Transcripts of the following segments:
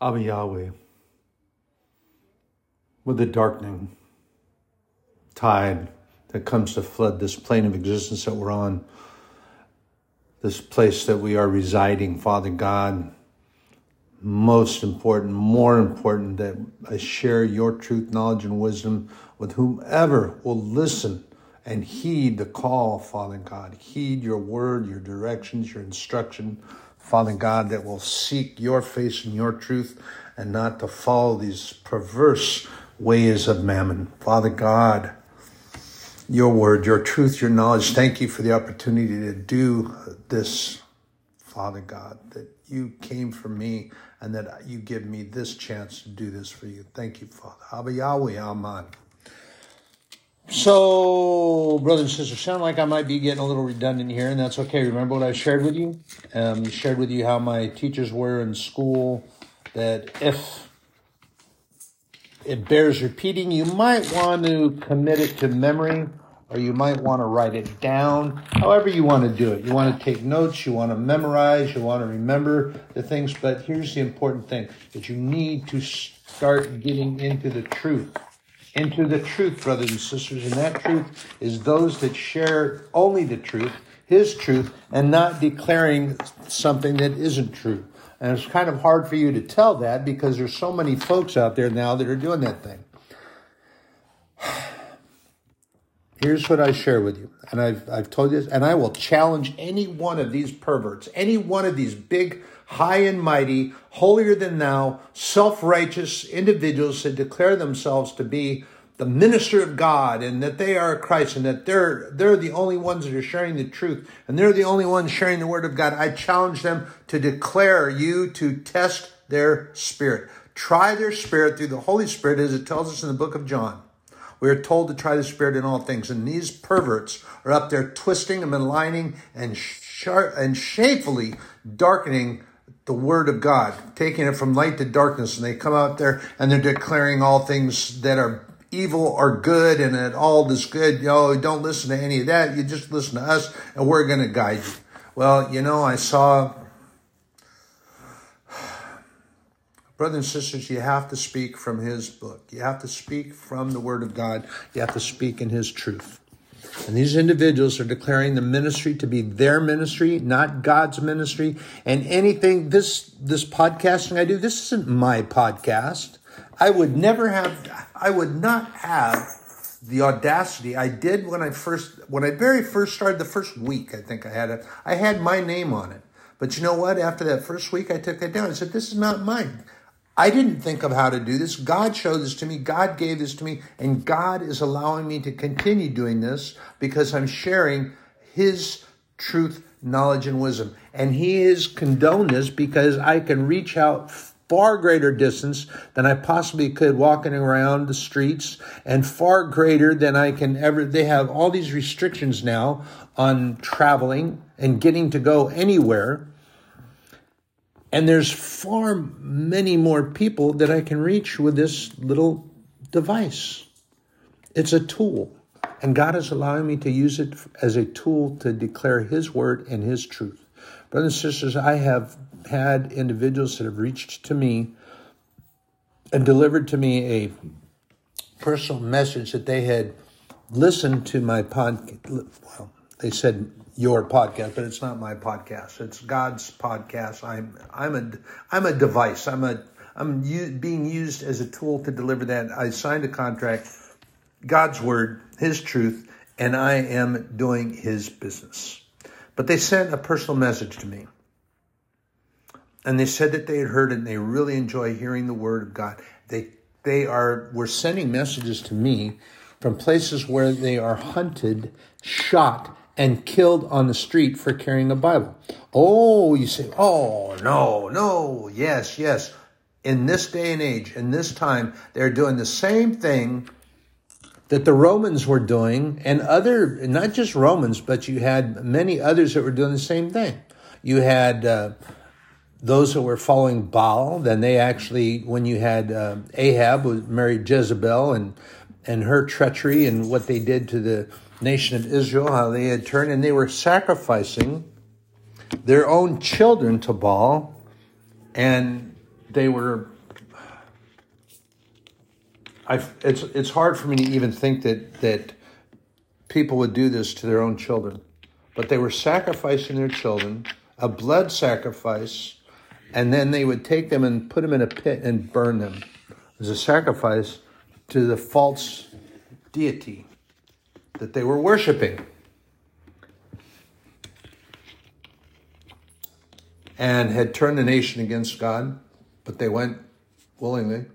Abba Yahweh, with the darkening tide that comes to flood this plane of existence that we're on, this place that we are residing, Father God, most important, more important that I share your truth, knowledge, and wisdom with whomever will listen and heed the call, Father God. Heed your word, your directions, your instruction, Father God, that will seek your face and your truth and not to follow these perverse ways of mammon. Father God, your word, your truth, your knowledge. Thank you for the opportunity to do this, Father God, that you came for me and that you give me this chance to do this for you. Thank you, Father. Abba Yahweh, Amen. So, brothers and sisters, sound like I might be getting a little redundant here, and that's okay. Remember what I shared with you? Um, shared with you how my teachers were in school, that if it bears repeating, you might want to commit it to memory or you might want to write it down. However, you want to do it. You want to take notes, you want to memorize, you want to remember the things. But here's the important thing that you need to start getting into the truth. Into the truth, brothers and sisters. And that truth is those that share only the truth, His truth, and not declaring something that isn't true. And it's kind of hard for you to tell that because there's so many folks out there now that are doing that thing. Here's what I share with you, and I've, I've told you this, and I will challenge any one of these perverts, any one of these big, high and mighty, holier than thou, self righteous individuals that declare themselves to be the minister of God and that they are Christ and that they're they're the only ones that are sharing the truth and they're the only ones sharing the word of God. I challenge them to declare you to test their spirit. Try their spirit through the Holy Spirit as it tells us in the book of John. We are told to try the Spirit in all things. And these perverts are up there twisting and maligning and, and shamefully darkening the Word of God, taking it from light to darkness. And they come out there and they're declaring all things that are evil or good and that all is good. You know, don't listen to any of that. You just listen to us and we're going to guide you. Well, you know, I saw Brothers and sisters, you have to speak from his book. You have to speak from the word of God. You have to speak in his truth. And these individuals are declaring the ministry to be their ministry, not God's ministry. And anything, this, this podcasting I do, this isn't my podcast. I would never have, I would not have the audacity I did when I first, when I very first started the first week, I think I had it, I had my name on it. But you know what? After that first week, I took that down. I said, this is not mine. I didn't think of how to do this. God showed this to me. God gave this to me. And God is allowing me to continue doing this because I'm sharing His truth, knowledge, and wisdom. And He has condoned this because I can reach out far greater distance than I possibly could walking around the streets and far greater than I can ever. They have all these restrictions now on traveling and getting to go anywhere. And there's far many more people that I can reach with this little device. It's a tool. And God is allowing me to use it as a tool to declare His word and His truth. Brothers and sisters, I have had individuals that have reached to me and delivered to me a personal message that they had listened to my podcast. Well, they said your podcast, but it's not my podcast. It's God's podcast. I'm I'm a I'm a device. I'm a I'm u- being used as a tool to deliver that. I signed a contract, God's word, His truth, and I am doing His business. But they sent a personal message to me. And they said that they had heard it and they really enjoy hearing the word of God. They they are were sending messages to me from places where they are hunted, shot, and killed on the street for carrying a Bible. Oh, you say, oh, no, no, yes, yes. In this day and age, in this time, they're doing the same thing that the Romans were doing, and other, not just Romans, but you had many others that were doing the same thing. You had uh, those that were following Baal. Then they actually, when you had uh, Ahab who married Jezebel and and her treachery and what they did to the nation of Israel, how they had turned and they were sacrificing their own children to Baal and they were. I, it's it's hard for me to even think that that people would do this to their own children, but they were sacrificing their children, a blood sacrifice, and then they would take them and put them in a pit and burn them as a sacrifice to the false deity that they were worshiping. And had turned the nation against God, but they went willingly.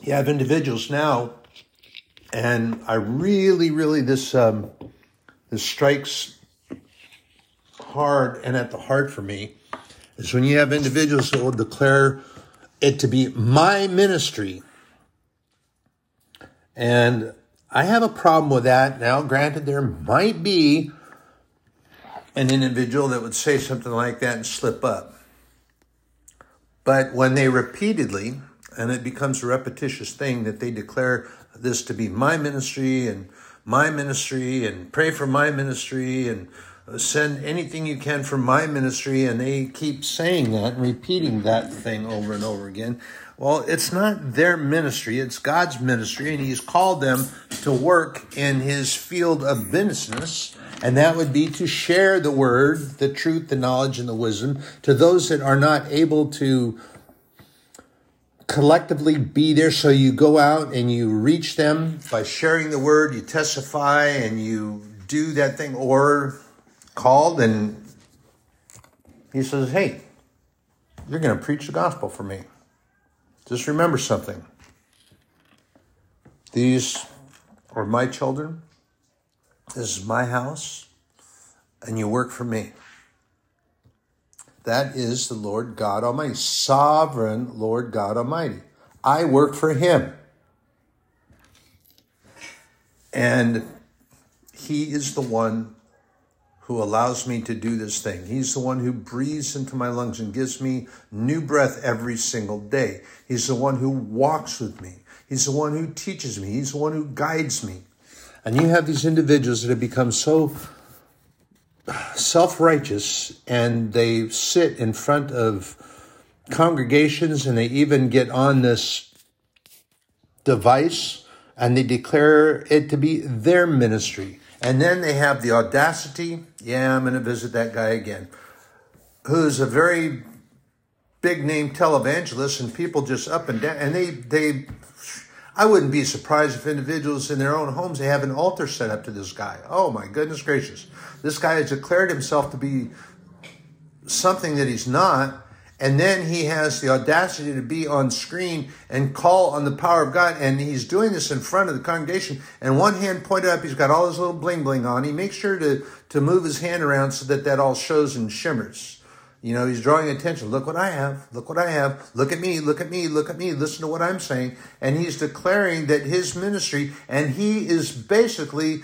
You have individuals now, and I really, really, this um, this strikes hard and at the heart for me is when you have individuals that will declare it to be my ministry. And I have a problem with that. Now, granted, there might be an individual that would say something like that and slip up. But when they repeatedly, and it becomes a repetitious thing that they declare this to be my ministry and my ministry and pray for my ministry and send anything you can for my ministry, and they keep saying that and repeating that thing over and over again. Well, it's not their ministry, it's God's ministry, and He's called them to work in His field of business, and that would be to share the word, the truth, the knowledge, and the wisdom to those that are not able to collectively be there. So you go out and you reach them by sharing the word, you testify, and you do that thing, or called and he says, Hey, you're going to preach the gospel for me. Just remember something. These are my children. This is my house. And you work for me. That is the Lord God Almighty, sovereign Lord God Almighty. I work for Him. And He is the one who allows me to do this thing. He's the one who breathes into my lungs and gives me new breath every single day. He's the one who walks with me. He's the one who teaches me. He's the one who guides me. And you have these individuals that have become so self righteous and they sit in front of congregations and they even get on this device and they declare it to be their ministry. And then they have the audacity, yeah, I'm going to visit that guy again, who's a very big name televangelist, and people just up and down, and they, they, I wouldn't be surprised if individuals in their own homes, they have an altar set up to this guy. Oh my goodness gracious. This guy has declared himself to be something that he's not, and then he has the audacity to be on screen and call on the power of God. And he's doing this in front of the congregation. And one hand pointed up, he's got all his little bling bling on. He makes sure to, to move his hand around so that that all shows and shimmers. You know, he's drawing attention. Look what I have. Look what I have. Look at me. Look at me. Look at me. Listen to what I'm saying. And he's declaring that his ministry, and he is basically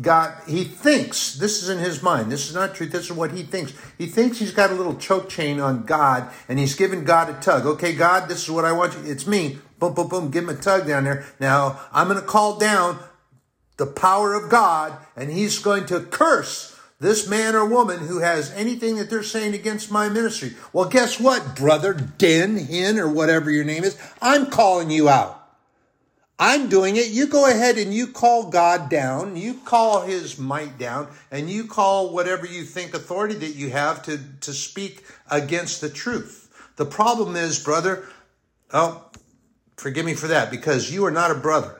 got, he thinks, this is in his mind, this is not truth, this is what he thinks. He thinks he's got a little choke chain on God and he's giving God a tug. Okay, God, this is what I want you, it's me. Boom, boom, boom, give him a tug down there. Now, I'm going to call down the power of God and he's going to curse this man or woman who has anything that they're saying against my ministry. Well, guess what, brother, Den, Hin, or whatever your name is? I'm calling you out. I'm doing it. You go ahead and you call God down, you call his might down, and you call whatever you think authority that you have to, to speak against the truth. The problem is, brother, oh, forgive me for that, because you are not a brother.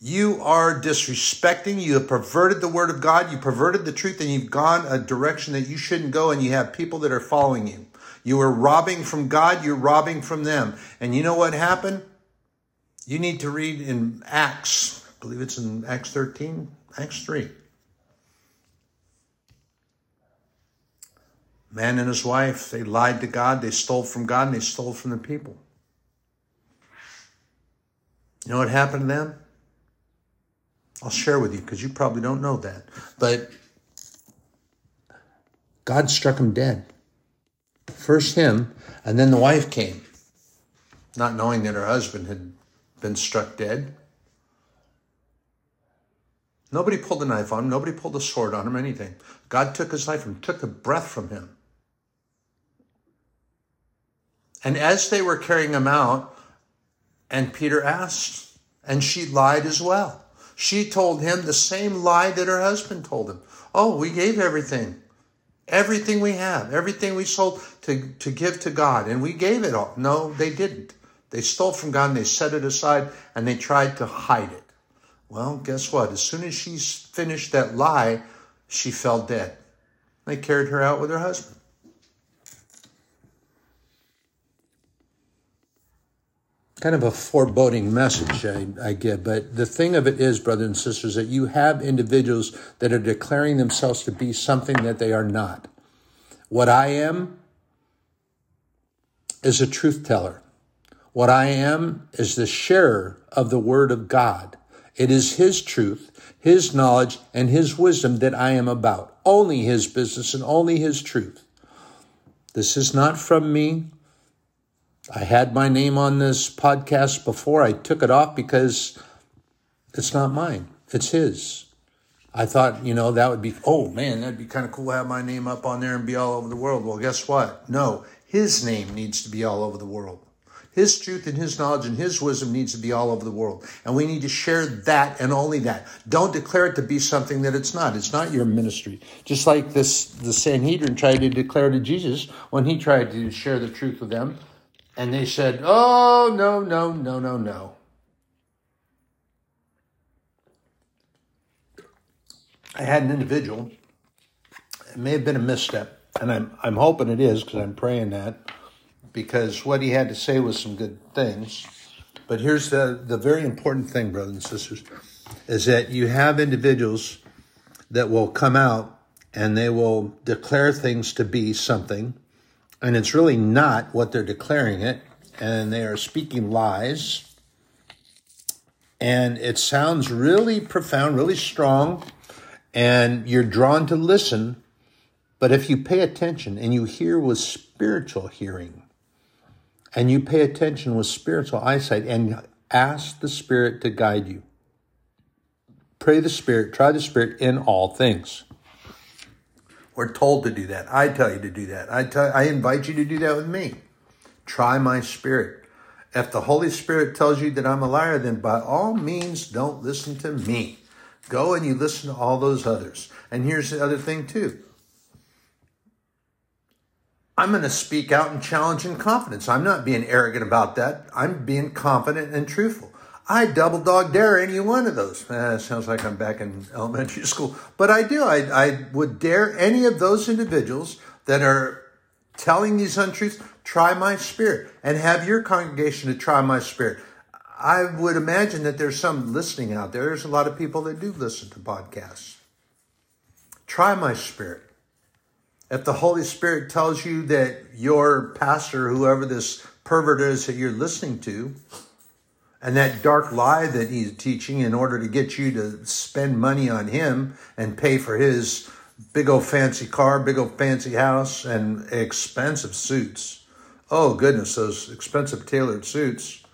You are disrespecting, you have perverted the word of God, you perverted the truth, and you've gone a direction that you shouldn't go, and you have people that are following you. You are robbing from God, you're robbing from them. And you know what happened? You need to read in Acts, I believe it's in Acts 13, Acts 3. Man and his wife, they lied to God, they stole from God, and they stole from the people. You know what happened to them? I'll share with you because you probably don't know that. But God struck him dead. First him, and then the wife came, not knowing that her husband had been struck dead. Nobody pulled a knife on him. Nobody pulled a sword on him anything. God took his life and took the breath from him. And as they were carrying him out, and Peter asked, and she lied as well. She told him the same lie that her husband told him. Oh, we gave everything. Everything we have, everything we sold to, to give to God, and we gave it all. No, they didn't. They stole from God and they set it aside and they tried to hide it. Well, guess what? As soon as she finished that lie, she fell dead. They carried her out with her husband. Kind of a foreboding message I, I get, but the thing of it is, brothers and sisters, that you have individuals that are declaring themselves to be something that they are not. What I am is a truth teller. What I am is the sharer of the Word of God. It is His truth, His knowledge, and His wisdom that I am about. Only His business and only His truth. This is not from me. I had my name on this podcast before. I took it off because it's not mine, it's His. I thought, you know, that would be, oh man, that'd be kind of cool to have my name up on there and be all over the world. Well, guess what? No, His name needs to be all over the world. His truth and His knowledge and His wisdom needs to be all over the world. And we need to share that and only that. Don't declare it to be something that it's not. It's not your ministry. Just like this, the Sanhedrin tried to declare to Jesus when he tried to share the truth with them. And they said, oh, no, no, no, no, no. I had an individual. It may have been a misstep, and I'm I'm hoping it is because I'm praying that because what he had to say was some good things. But here's the, the very important thing, brothers and sisters, is that you have individuals that will come out and they will declare things to be something, and it's really not what they're declaring it, and they are speaking lies. And it sounds really profound, really strong, and you're drawn to listen. But if you pay attention and you hear with spiritual hearing, and you pay attention with spiritual eyesight and ask the Spirit to guide you. Pray the Spirit, try the Spirit in all things. We're told to do that. I tell you to do that. I tell I invite you to do that with me. Try my spirit. If the Holy Spirit tells you that I'm a liar, then by all means don't listen to me. Go and you listen to all those others. And here's the other thing too. I'm going to speak out and challenge in confidence. I'm not being arrogant about that. I'm being confident and truthful. I double dog dare any one of those. Eh, sounds like I'm back in elementary school, but I do. I, I would dare any of those individuals that are telling these untruths, try my spirit and have your congregation to try my spirit. I would imagine that there's some listening out there. There's a lot of people that do listen to podcasts. Try my spirit. If the Holy Spirit tells you that your pastor, whoever this pervert is that you're listening to, and that dark lie that he's teaching in order to get you to spend money on him and pay for his big old fancy car, big old fancy house, and expensive suits. Oh, goodness, those expensive tailored suits,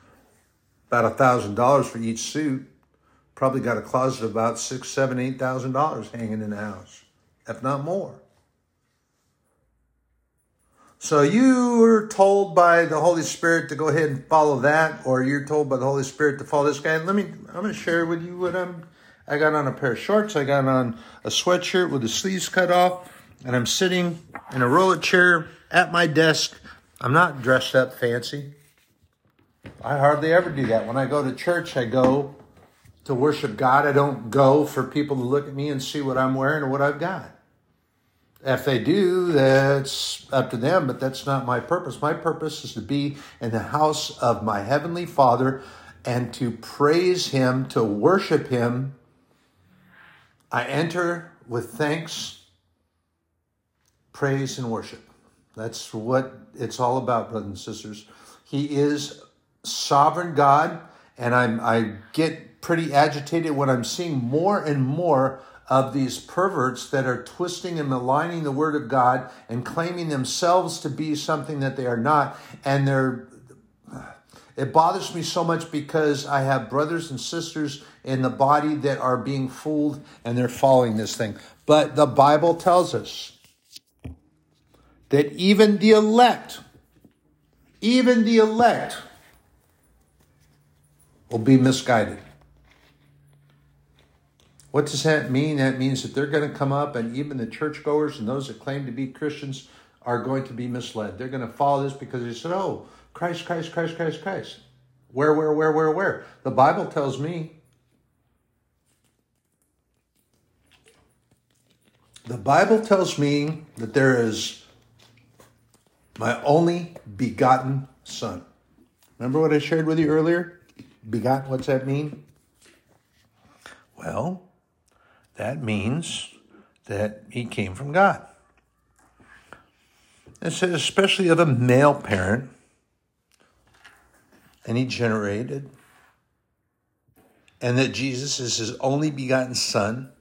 about a thousand dollars for each suit. Probably got a closet of about six, seven, eight thousand dollars hanging in the house, if not more. So you were told by the Holy Spirit to go ahead and follow that, or you're told by the Holy Spirit to follow this guy. And let me, I'm going to share with you what I'm. I got on a pair of shorts. I got on a sweatshirt with the sleeves cut off, and I'm sitting in a roller chair at my desk. I'm not dressed up fancy. I hardly ever do that. When I go to church, I go to worship God. I don't go for people to look at me and see what I'm wearing or what I've got. If they do, that's up to them, but that's not my purpose. My purpose is to be in the house of my Heavenly Father and to praise Him, to worship Him. I enter with thanks, praise, and worship. That's what it's all about, brothers and sisters. He is sovereign God, and I'm, I get pretty agitated when I'm seeing more and more of these perverts that are twisting and maligning the word of God and claiming themselves to be something that they are not. And they're, it bothers me so much because I have brothers and sisters in the body that are being fooled and they're following this thing. But the Bible tells us that even the elect, even the elect will be misguided. What does that mean? That means that they're going to come up, and even the churchgoers and those that claim to be Christians are going to be misled. They're going to follow this because they said, oh, Christ, Christ, Christ, Christ, Christ. Where, where, where, where, where? The Bible tells me. The Bible tells me that there is my only begotten Son. Remember what I shared with you earlier? Begotten, what's that mean? Well, that means that he came from God. It says, especially of a male parent, and he generated, and that Jesus is his only begotten Son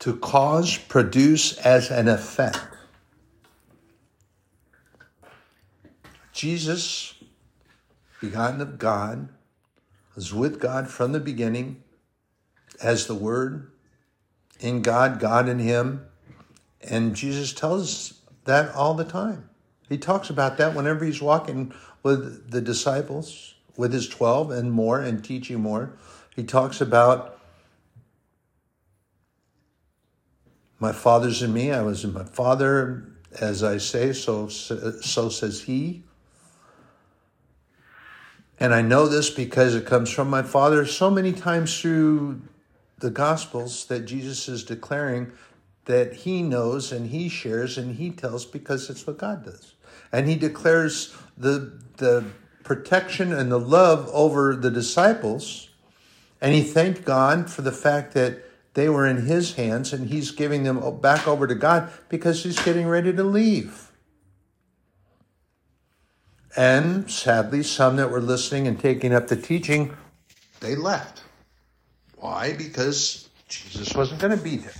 to cause, produce as an effect. Jesus, begotten of God, was with God from the beginning as the Word, in God, God in Him. And Jesus tells that all the time. He talks about that whenever he's walking with the disciples, with his 12 and more, and teaching more. He talks about my father's in me. I was in my father, as I say, so, so says he. And I know this because it comes from my father so many times through the Gospels that Jesus is declaring that he knows and he shares and he tells because it's what God does. And he declares the, the protection and the love over the disciples. And he thanked God for the fact that they were in his hands and he's giving them back over to God because he's getting ready to leave. And sadly, some that were listening and taking up the teaching, they left. Why? Because Jesus wasn't going to be there.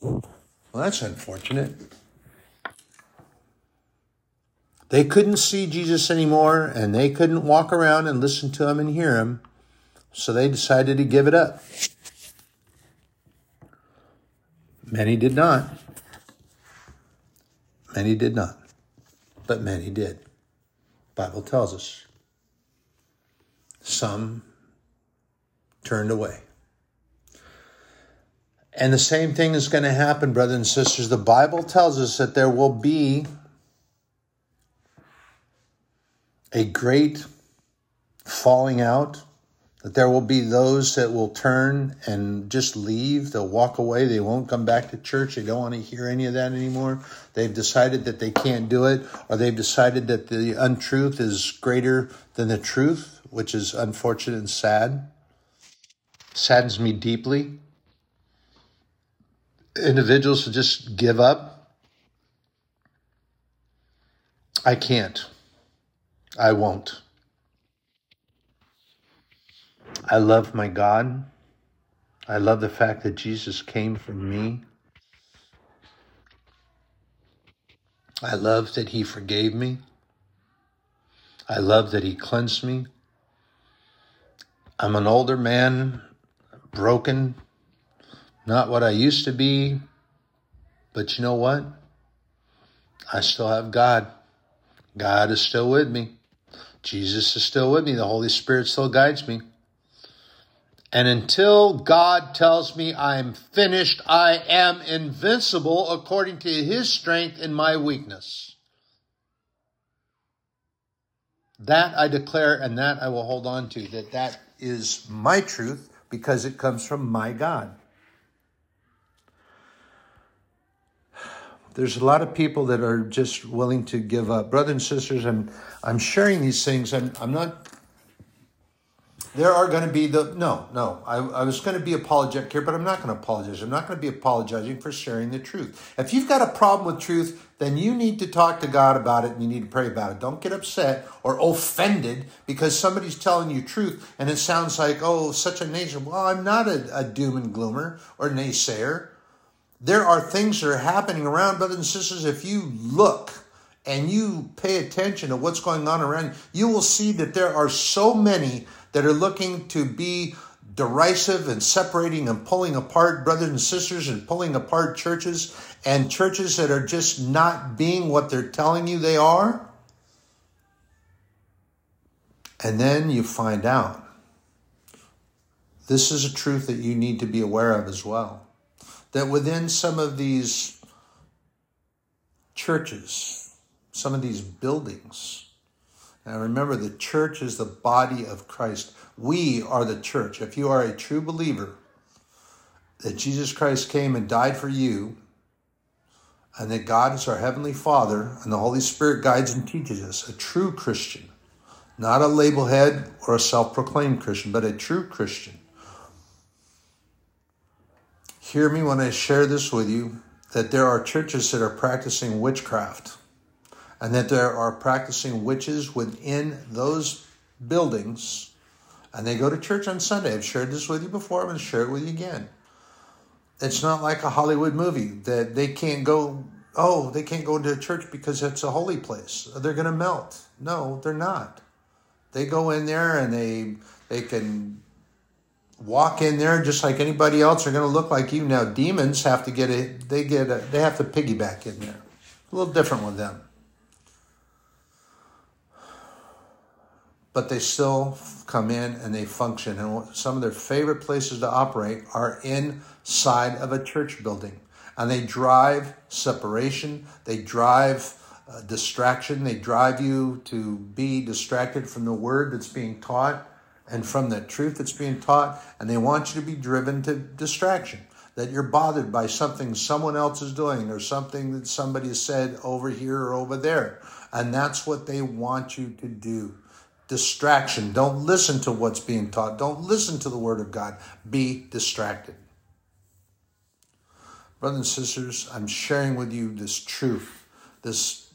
Well, that's unfortunate. They couldn't see Jesus anymore, and they couldn't walk around and listen to him and hear him, so they decided to give it up. Many did not. Many did not. But many did. Bible tells us. Some turned away. And the same thing is going to happen, brothers and sisters. The Bible tells us that there will be a great falling out, that there will be those that will turn and just leave. They'll walk away. They won't come back to church. They don't want to hear any of that anymore. They've decided that they can't do it, or they've decided that the untruth is greater than the truth, which is unfortunate and sad. Saddens me deeply individuals to just give up. I can't. I won't. I love my God. I love the fact that Jesus came for me. I love that He forgave me. I love that He cleansed me. I'm an older man, broken, not what I used to be, but you know what? I still have God. God is still with me. Jesus is still with me. The Holy Spirit still guides me. And until God tells me I'm finished, I am invincible according to his strength in my weakness. That I declare and that I will hold on to, that that is my truth because it comes from my God. There's a lot of people that are just willing to give up. Brothers and sisters, I'm, I'm sharing these things. I'm, I'm not, there are going to be the, no, no, I, I was going to be apologetic here, but I'm not going to apologize. I'm not going to be apologizing for sharing the truth. If you've got a problem with truth, then you need to talk to God about it and you need to pray about it. Don't get upset or offended because somebody's telling you truth and it sounds like, oh, such a nation. Well, I'm not a, a doom and gloomer or naysayer there are things that are happening around, brothers and sisters. If you look and you pay attention to what's going on around you, will see that there are so many that are looking to be derisive and separating and pulling apart brothers and sisters and pulling apart churches and churches that are just not being what they're telling you they are. And then you find out this is a truth that you need to be aware of as well. That within some of these churches, some of these buildings, now remember the church is the body of Christ. We are the church. If you are a true believer that Jesus Christ came and died for you, and that God is our Heavenly Father, and the Holy Spirit guides and teaches us, a true Christian, not a label head or a self proclaimed Christian, but a true Christian. Hear me when I share this with you that there are churches that are practicing witchcraft and that there are practicing witches within those buildings. And they go to church on Sunday. I've shared this with you before. I'm going to share it with you again. It's not like a Hollywood movie that they can't go, oh, they can't go into a church because it's a holy place. They're going to melt. No, they're not. They go in there and they they can walk in there just like anybody else are going to look like you. Now demons have to get a they get a, they have to piggyback in there. A little different with them. But they still come in and they function. And some of their favorite places to operate are inside of a church building. And they drive separation, they drive uh, distraction, they drive you to be distracted from the word that's being taught and from the truth that's being taught, and they want you to be driven to distraction. That you're bothered by something someone else is doing or something that somebody said over here or over there. And that's what they want you to do. Distraction. Don't listen to what's being taught. Don't listen to the Word of God. Be distracted. Brothers and sisters, I'm sharing with you this truth, this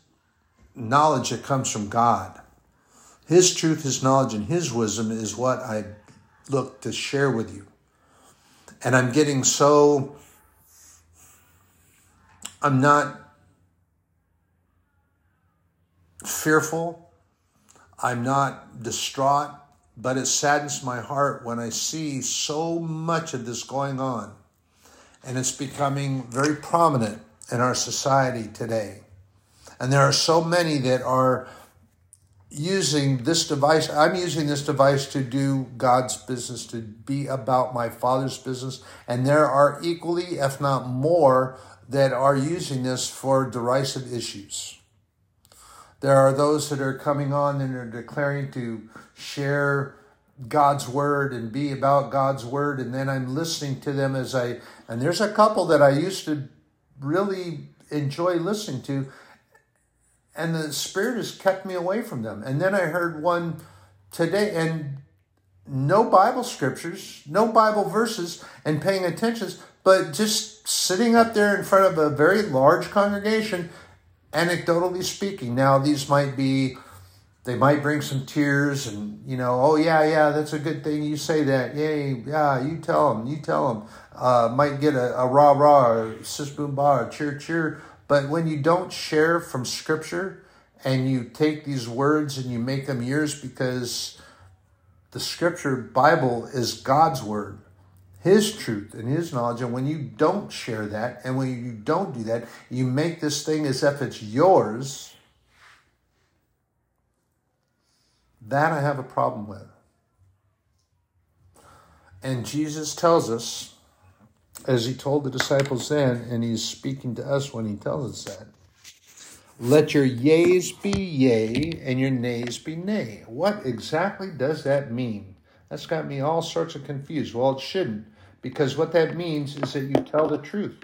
knowledge that comes from God his truth, His knowledge, and His wisdom is what I look to share with you. And I'm getting so, I'm not fearful, I'm not distraught, but it saddens my heart when I see so much of this going on. And it's becoming very prominent in our society today. And there are so many that are using this device. I'm using this device to do God's business, to be about my Father's business. And there are equally, if not more, that are using this for derisive issues. There are those that are coming on and are declaring to share God's word and be about God's word. And then I'm listening to them as I, and there's a couple that I used to really enjoy listening to and the Spirit has kept me away from them. And then I heard one today, and no Bible scriptures, no Bible verses, and paying attention, but just sitting up there in front of a very large congregation, anecdotally speaking. Now, these might be, they might bring some tears, and you know, oh yeah, yeah, that's a good thing. You say that, yay, yeah, you tell them, you tell them. Uh, might get a, a rah rah, or sis boom ba, or cheer cheer but when you don't share from Scripture and you take these words and you make them yours because the Scripture, Bible, is God's Word, His truth and His knowledge. And when you don't share that and when you don't do that, you make this thing as if it's yours. That I have a problem with. And Jesus tells us as he told the disciples then, and he's speaking to us when he tells us that. Let your yeas be yea and your nays be nay. What exactly does that mean? That's got me all sorts of confused. Well, it shouldn't, because what that means is that you tell the truth.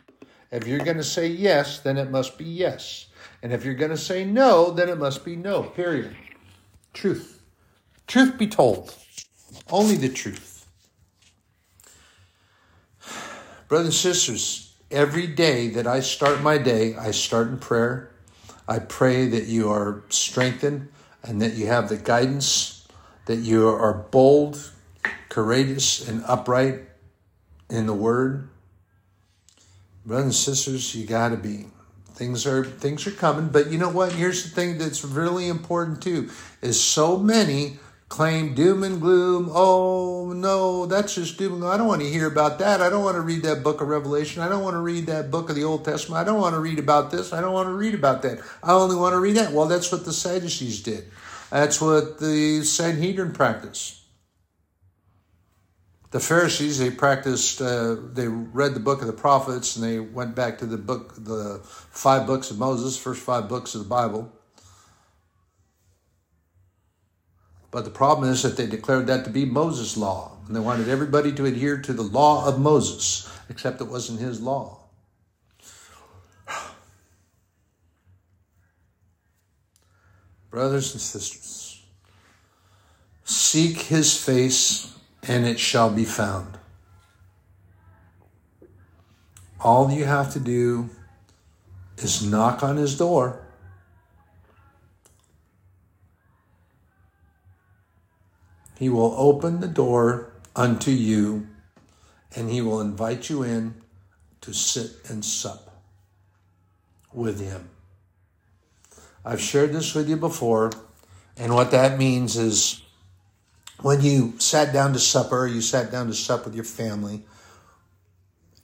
If you're going to say yes, then it must be yes. And if you're going to say no, then it must be no, period. Truth. Truth be told. Only the truth. Brothers and sisters, every day that I start my day, I start in prayer. I pray that you are strengthened and that you have the guidance, that you are bold, courageous, and upright in the word. Brothers and sisters, you got to be. Things are things are coming, but you know what? Here's the thing that's really important too: is so many claim doom and gloom. Oh no, that's just doom and gloom. I don't want to hear about that. I don't want to read that book of Revelation. I don't want to read that book of the Old Testament. I don't want to read about this. I don't want to read about that. I only want to read that. Well, that's what the Sadducees did. That's what the Sanhedrin practiced. The Pharisees, they practiced, uh, they read the book of the prophets and they went back to the book, the five books of Moses, first five books of the Bible. But the problem is that they declared that to be Moses' law. And they wanted everybody to adhere to the law of Moses, except it wasn't his law. Brothers and sisters, seek his face and it shall be found. All you have to do is knock on his door. He will open the door unto you and he will invite you in to sit and sup with him. I've shared this with you before, and what that means is when you sat down to supper, you sat down to sup with your family.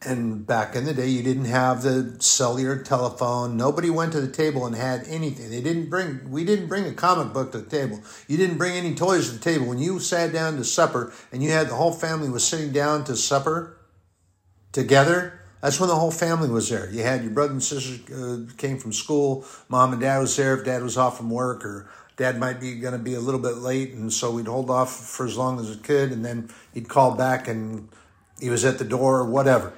And back in the day, you didn't have the cellular telephone. Nobody went to the table and had anything. They didn't bring, we didn't bring a comic book to the table. You didn't bring any toys to the table. When you sat down to supper and you had the whole family was sitting down to supper together, that's when the whole family was there. You had your brother and sisters uh, came from school. Mom and dad was there if dad was off from work or dad might be going to be a little bit late. And so we'd hold off for as long as it could. And then he'd call back and he was at the door or whatever.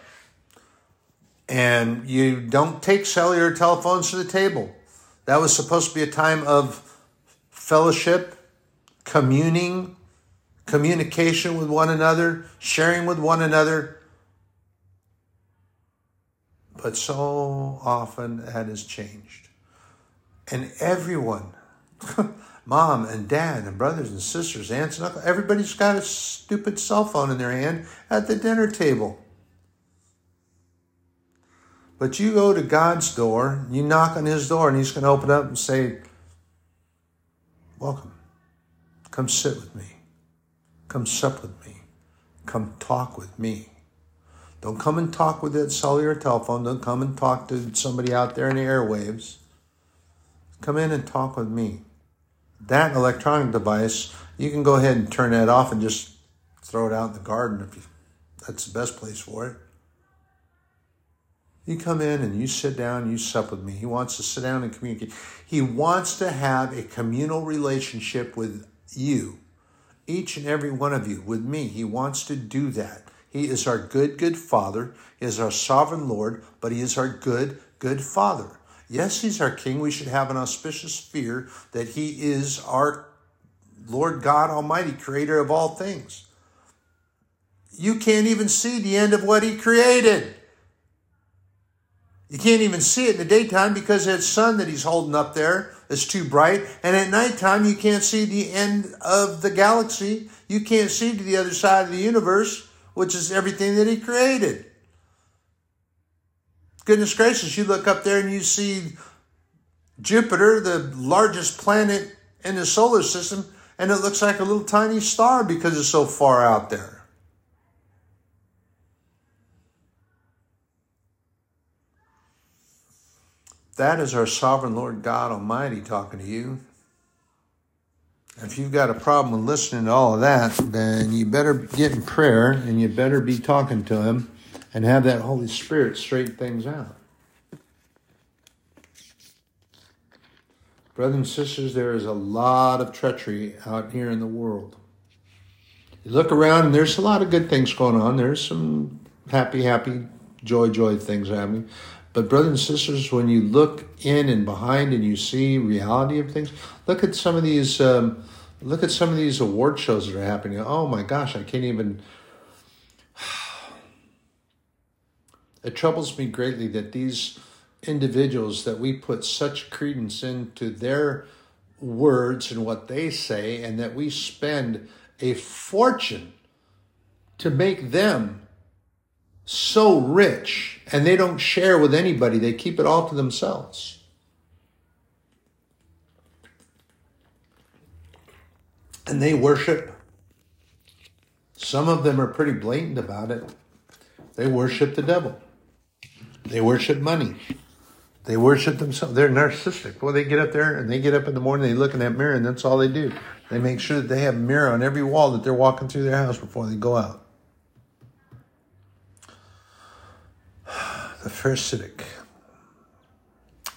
And you don't take cellular telephones to the table. That was supposed to be a time of fellowship, communing, communication with one another, sharing with one another but so often that has changed. And everyone, mom and dad and brothers and sisters, aunts and uncles, everybody's got a stupid cell phone in their hand at the dinner table. But you go to God's door, you knock on his door, and he's going to open up and say, Welcome. Come sit with me. Come sup with me. Come talk with me. Don't come and talk with that cellular telephone. Don't come and talk to somebody out there in the airwaves. Come in and talk with me. That electronic device, you can go ahead and turn that off and just throw it out in the garden if you, that's the best place for it. You come in and you sit down, you sup with me. He wants to sit down and communicate. He wants to have a communal relationship with you, each and every one of you, with me. He wants to do that. He is our good, good Father. He is our sovereign Lord, but He is our good, good Father. Yes, He's our King. We should have an auspicious fear that He is our Lord God Almighty, creator of all things. You can't even see the end of what He created. You can't even see it in the daytime because that sun that He's holding up there is too bright. And at nighttime, you can't see the end of the galaxy. You can't see to the other side of the universe which is everything that he created. Goodness gracious, you look up there and you see Jupiter, the largest planet in the solar system, and it looks like a little tiny star because it's so far out there. That is our sovereign Lord God Almighty talking to you. If you've got a problem with listening to all of that, then you better get in prayer and you better be talking to Him and have that Holy Spirit straighten things out. Brothers and sisters, there is a lot of treachery out here in the world. You look around and there's a lot of good things going on. There's some happy, happy, joy, joy things happening. But, brothers and sisters, when you look in and behind and you see reality of things, look at some of these. Um, look at some of these award shows that are happening. Oh my gosh, I can't even. It troubles me greatly that these individuals that we put such credence into their words and what they say, and that we spend a fortune to make them so rich and they don't share with anybody, they keep it all to themselves. and they worship. Some of them are pretty blatant about it. They worship the devil. They worship money. They worship themselves. They're narcissistic. Well, they get up there and they get up in the morning, they look in that mirror, and that's all they do. They make sure that they have a mirror on every wall that they're walking through their house before they go out. The Pharisaic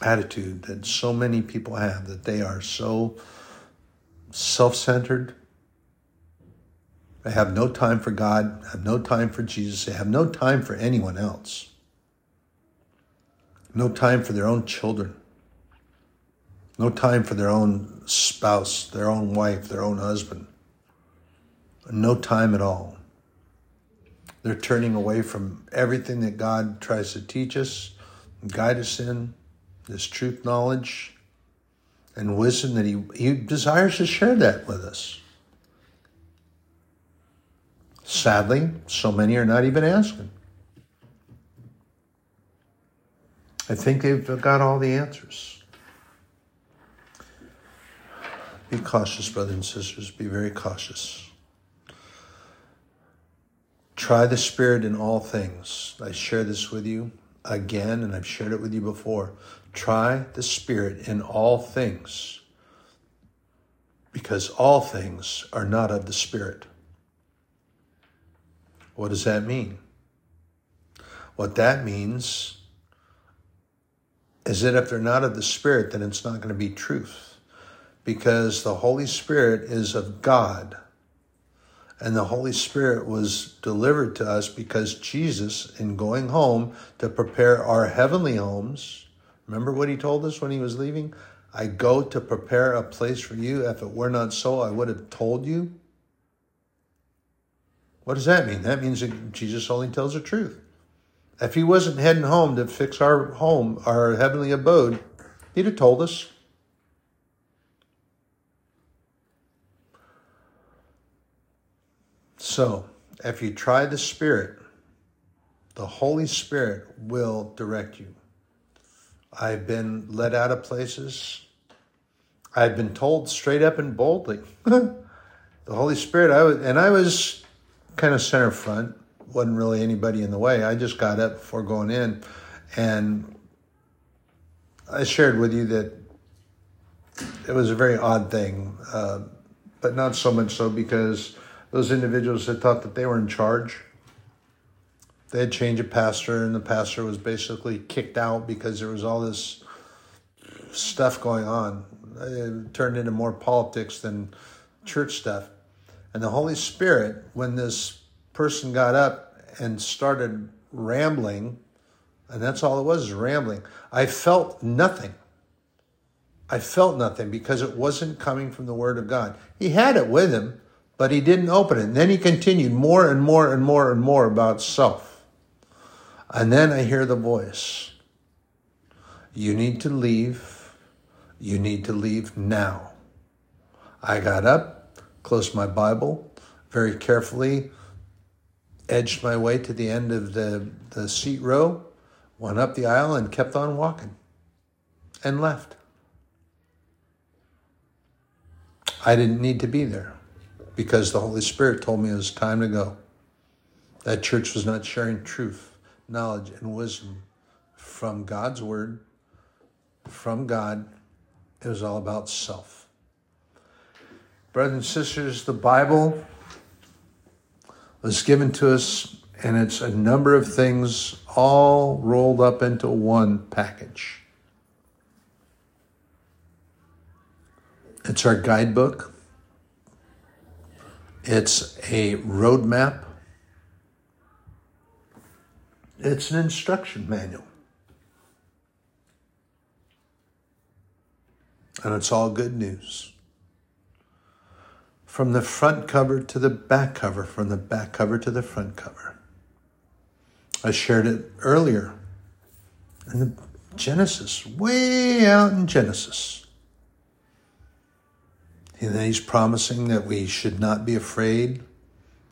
attitude that so many people have that they are so self centered. They have no time for God, have no time for Jesus, they have no time for anyone else, no time for their own children, no time for their own spouse, their own wife, their own husband, no time at all. They're turning away from everything that God tries to teach us, guide us in, this truth knowledge and wisdom that he, he desires to share that with us. Sadly, so many are not even asking. I think they've got all the answers. Be cautious, brothers and sisters. Be very cautious. Try the Spirit in all things. I share this with you again, and I've shared it with you before. Try the Spirit in all things, because all things are not of the Spirit. What does that mean? What that means is that if they're not of the Spirit, then it's not going to be truth, because the Holy Spirit is of God. And the Holy Spirit was delivered to us because Jesus, in going home to prepare our heavenly homes, Remember what he told us when he was leaving? I go to prepare a place for you. If it were not so, I would have told you. What does that mean? That means that Jesus only tells the truth. If he wasn't heading home to fix our home, our heavenly abode, he'd have told us. So, if you try the Spirit, the Holy Spirit will direct you. I've been led out of places. I've been told straight up and boldly. the Holy Spirit, I was, and I was kind of center front, wasn't really anybody in the way. I just got up before going in, and I shared with you that it was a very odd thing, uh, but not so much so because those individuals that thought that they were in charge they had changed a pastor, and the pastor was basically kicked out because there was all this stuff going on. It turned into more politics than church stuff. And the Holy Spirit, when this person got up and started rambling, and that's all it was, rambling, I felt nothing. I felt nothing because it wasn't coming from the Word of God. He had it with him, but he didn't open it. And then he continued more and more and more and more about self. And then I hear the voice You need to leave. You need to leave now. I got up, closed my Bible, very carefully edged my way to the end of the, the seat row, went up the aisle, and kept on walking and left. I didn't need to be there because the Holy Spirit told me it was time to go. That church was not sharing truth knowledge and wisdom from God's word, from God. It was all about self. Brothers and sisters, the Bible was given to us, and it's a number of things all rolled up into one package. It's our guidebook. It's a roadmap it's an instruction manual. And it's all good news. From the front cover to the back cover, from the back cover to the front cover. I shared it earlier in Genesis, way out in Genesis. And he's promising that we should not be afraid,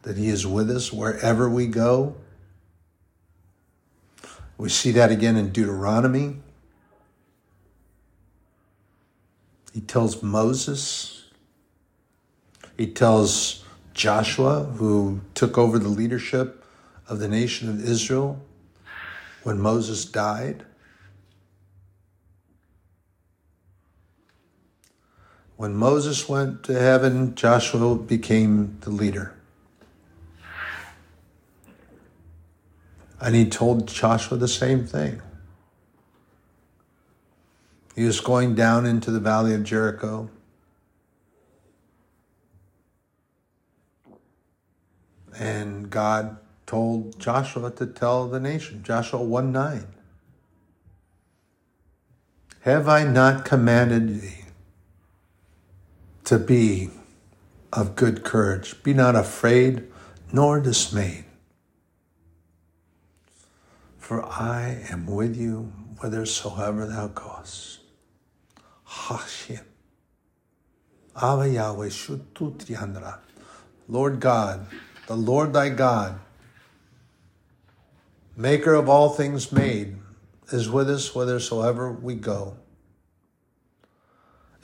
that he is with us wherever we go. We see that again in Deuteronomy. He tells Moses, He tells Joshua, who took over the leadership of the nation of Israel when Moses died. When Moses went to heaven, Joshua became the leader. And he told Joshua the same thing. He was going down into the valley of Jericho. And God told Joshua to tell the nation, Joshua 1 9. Have I not commanded thee to be of good courage? Be not afraid nor dismayed. For I am with you whithersoever thou goest. Hashem. Ava Yahweh Shututriandra. Lord God, the Lord thy God, maker of all things made, is with us whithersoever we go.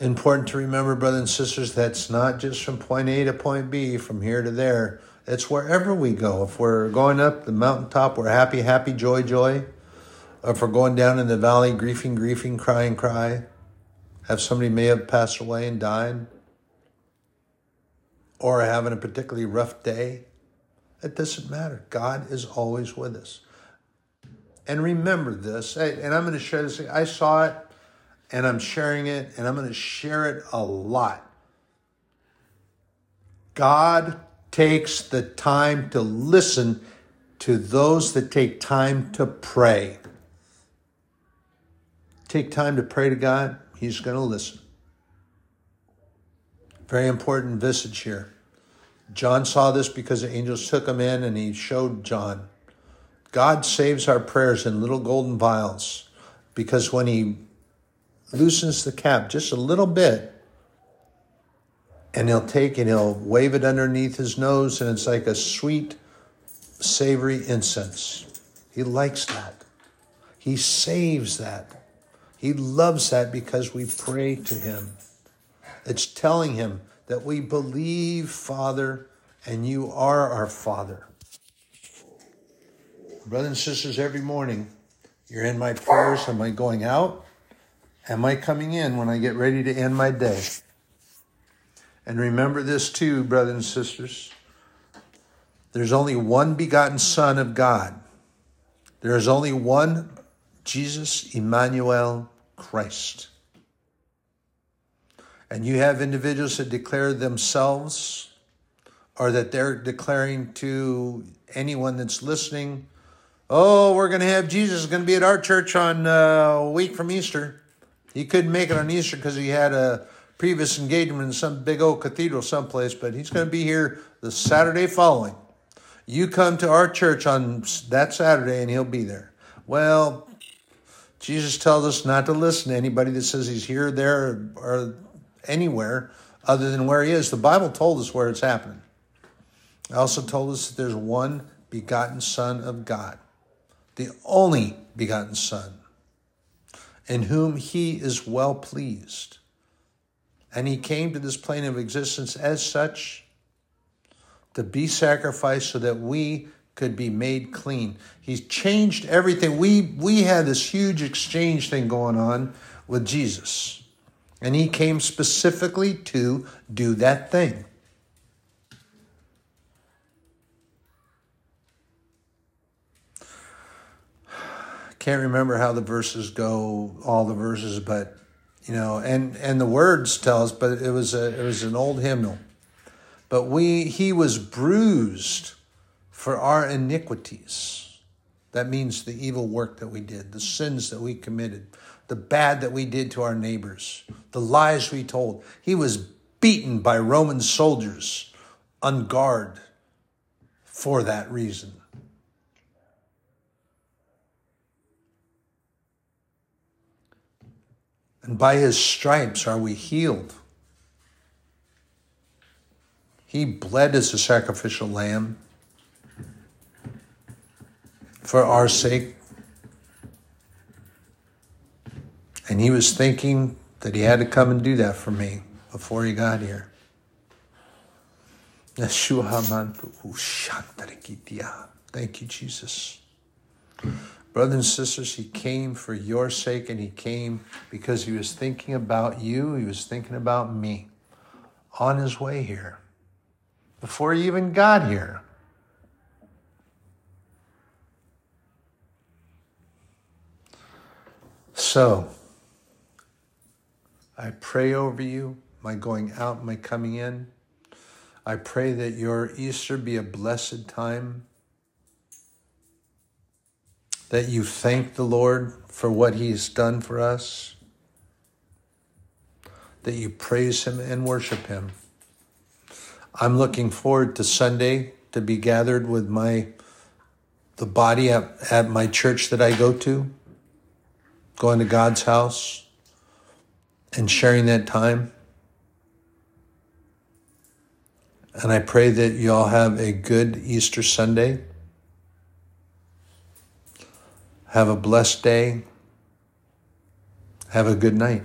Important to remember, brothers and sisters, that's not just from point A to point B, from here to there. It's wherever we go. If we're going up the mountaintop, we're happy, happy, joy, joy. If we're going down in the valley, griefing, griefing, crying, cry. Have somebody may have passed away and died. Or having a particularly rough day. It doesn't matter. God is always with us. And remember this, and I'm going to share this. I saw it and I'm sharing it and I'm going to share it a lot. God takes the time to listen to those that take time to pray. Take time to pray to God, He's going to listen. Very important visage here. John saw this because the angels took him in and he showed John. God saves our prayers in little golden vials because when he loosens the cap just a little bit, and he'll take and he'll wave it underneath his nose, and it's like a sweet, savory incense. He likes that. He saves that. He loves that because we pray to him. It's telling him that we believe, Father, and you are our Father. Brothers and sisters, every morning you're in my prayers. Am I going out? Am I coming in when I get ready to end my day? And remember this too, brothers and sisters. There's only one begotten Son of God. There is only one Jesus, Emmanuel, Christ. And you have individuals that declare themselves or that they're declaring to anyone that's listening, oh, we're going to have Jesus going to be at our church on uh, a week from Easter. He couldn't make it on Easter because he had a previous engagement in some big old cathedral someplace, but he's going to be here the Saturday following. You come to our church on that Saturday and he'll be there. Well, Jesus tells us not to listen to anybody that says he's here, there, or anywhere other than where he is. The Bible told us where it's happening. It also told us that there's one begotten Son of God, the only begotten Son, in whom he is well pleased. And he came to this plane of existence as such to be sacrificed so that we could be made clean. He's changed everything. We we had this huge exchange thing going on with Jesus. And he came specifically to do that thing. Can't remember how the verses go, all the verses, but you know, and and the words tell us, but it was a it was an old hymnal. But we he was bruised for our iniquities. That means the evil work that we did, the sins that we committed, the bad that we did to our neighbors, the lies we told. He was beaten by Roman soldiers on guard for that reason. And by his stripes are we healed. He bled as a sacrificial lamb for our sake. And he was thinking that he had to come and do that for me before he got here. Thank you, Jesus. Brothers and sisters, he came for your sake and he came because he was thinking about you, he was thinking about me on his way here before he even got here. So, I pray over you, my going out, my coming in. I pray that your Easter be a blessed time, that you thank the Lord for what He's done for us, that you praise Him and worship Him. I'm looking forward to Sunday to be gathered with my the body at, at my church that I go to, going to God's house and sharing that time. And I pray that you all have a good Easter Sunday. Have a blessed day. Have a good night.